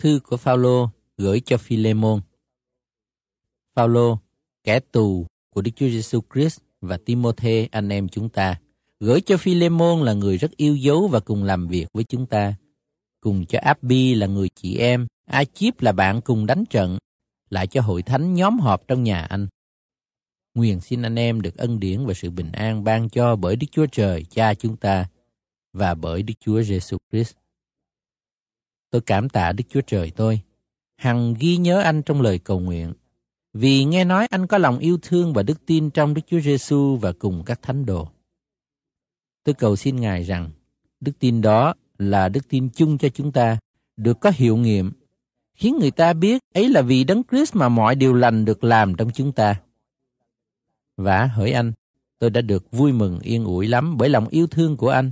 Thư của Phaolô gửi cho Philemon. Phaolô, kẻ tù của Đức Chúa Giêsu Christ và Timôthê anh em chúng ta, gửi cho Philemon là người rất yêu dấu và cùng làm việc với chúng ta, cùng cho Abby là người chị em, Achip là bạn cùng đánh trận, lại cho hội thánh nhóm họp trong nhà anh. Nguyện xin anh em được ân điển và sự bình an ban cho bởi Đức Chúa Trời, Cha chúng ta, và bởi Đức Chúa Giêsu Christ. Tôi cảm tạ Đức Chúa Trời tôi, hằng ghi nhớ anh trong lời cầu nguyện, vì nghe nói anh có lòng yêu thương và đức tin trong Đức Chúa Giêsu và cùng các thánh đồ. Tôi cầu xin Ngài rằng, đức tin đó là đức tin chung cho chúng ta, được có hiệu nghiệm, khiến người ta biết ấy là vì Đấng Christ mà mọi điều lành được làm trong chúng ta. Và hỡi anh, tôi đã được vui mừng yên ủi lắm bởi lòng yêu thương của anh,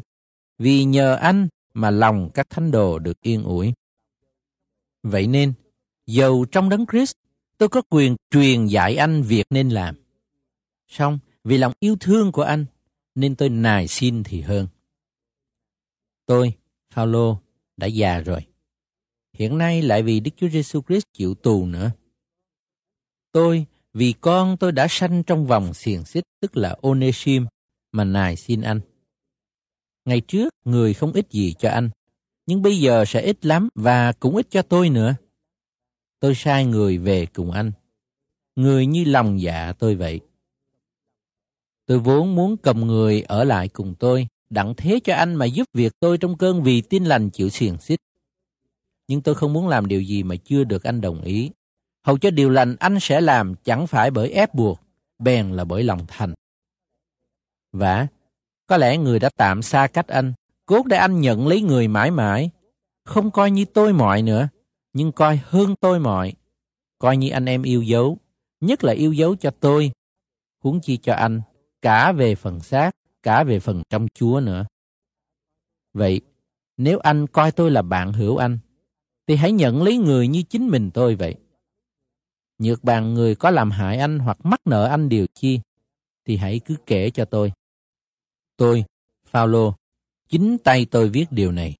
vì nhờ anh mà lòng các thánh đồ được yên ủi. Vậy nên, dầu trong đấng Christ, tôi có quyền truyền dạy anh việc nên làm. Xong, vì lòng yêu thương của anh, nên tôi nài xin thì hơn. Tôi, Phaolô, đã già rồi. Hiện nay lại vì Đức Chúa Giêsu Christ chịu tù nữa. Tôi, vì con tôi đã sanh trong vòng xiềng xích tức là Onesim, mà nài xin anh. Ngày trước, người không ít gì cho anh, nhưng bây giờ sẽ ít lắm và cũng ít cho tôi nữa. Tôi sai người về cùng anh. Người như lòng dạ tôi vậy. Tôi vốn muốn cầm người ở lại cùng tôi, đặng thế cho anh mà giúp việc tôi trong cơn vì tin lành chịu xiềng xích. Nhưng tôi không muốn làm điều gì mà chưa được anh đồng ý. Hầu cho điều lành anh sẽ làm chẳng phải bởi ép buộc, bèn là bởi lòng thành. vả có lẽ người đã tạm xa cách anh, cốt để anh nhận lấy người mãi mãi, không coi như tôi mọi nữa, nhưng coi hơn tôi mọi, coi như anh em yêu dấu, nhất là yêu dấu cho tôi, huống chi cho anh, cả về phần xác, cả về phần trong Chúa nữa. Vậy, nếu anh coi tôi là bạn hữu anh, thì hãy nhận lấy người như chính mình tôi vậy. Nhược bàn người có làm hại anh hoặc mắc nợ anh điều chi, thì hãy cứ kể cho tôi. Tôi, Phaolô, chính tay tôi viết điều này,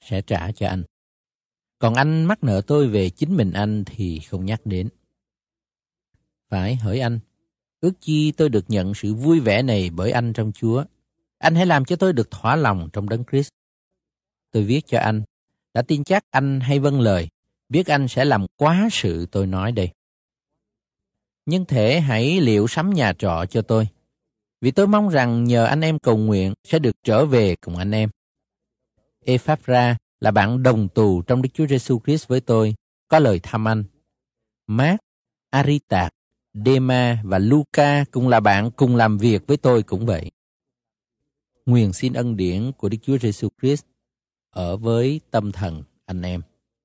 sẽ trả cho anh. Còn anh mắc nợ tôi về chính mình anh thì không nhắc đến. Phải hỏi anh, ước chi tôi được nhận sự vui vẻ này bởi anh trong Chúa. Anh hãy làm cho tôi được thỏa lòng trong đấng Christ. Tôi viết cho anh, đã tin chắc anh hay vâng lời, biết anh sẽ làm quá sự tôi nói đây. Nhưng thể hãy liệu sắm nhà trọ cho tôi, vì tôi mong rằng nhờ anh em cầu nguyện sẽ được trở về cùng anh em. Ephra là bạn đồng tù trong Đức Chúa Giêsu Christ với tôi, có lời thăm anh. Mark, Arita, Dema và Luca cũng là bạn cùng làm việc với tôi cũng vậy. Nguyện xin ân điển của Đức Chúa Giêsu Christ ở với tâm thần anh em.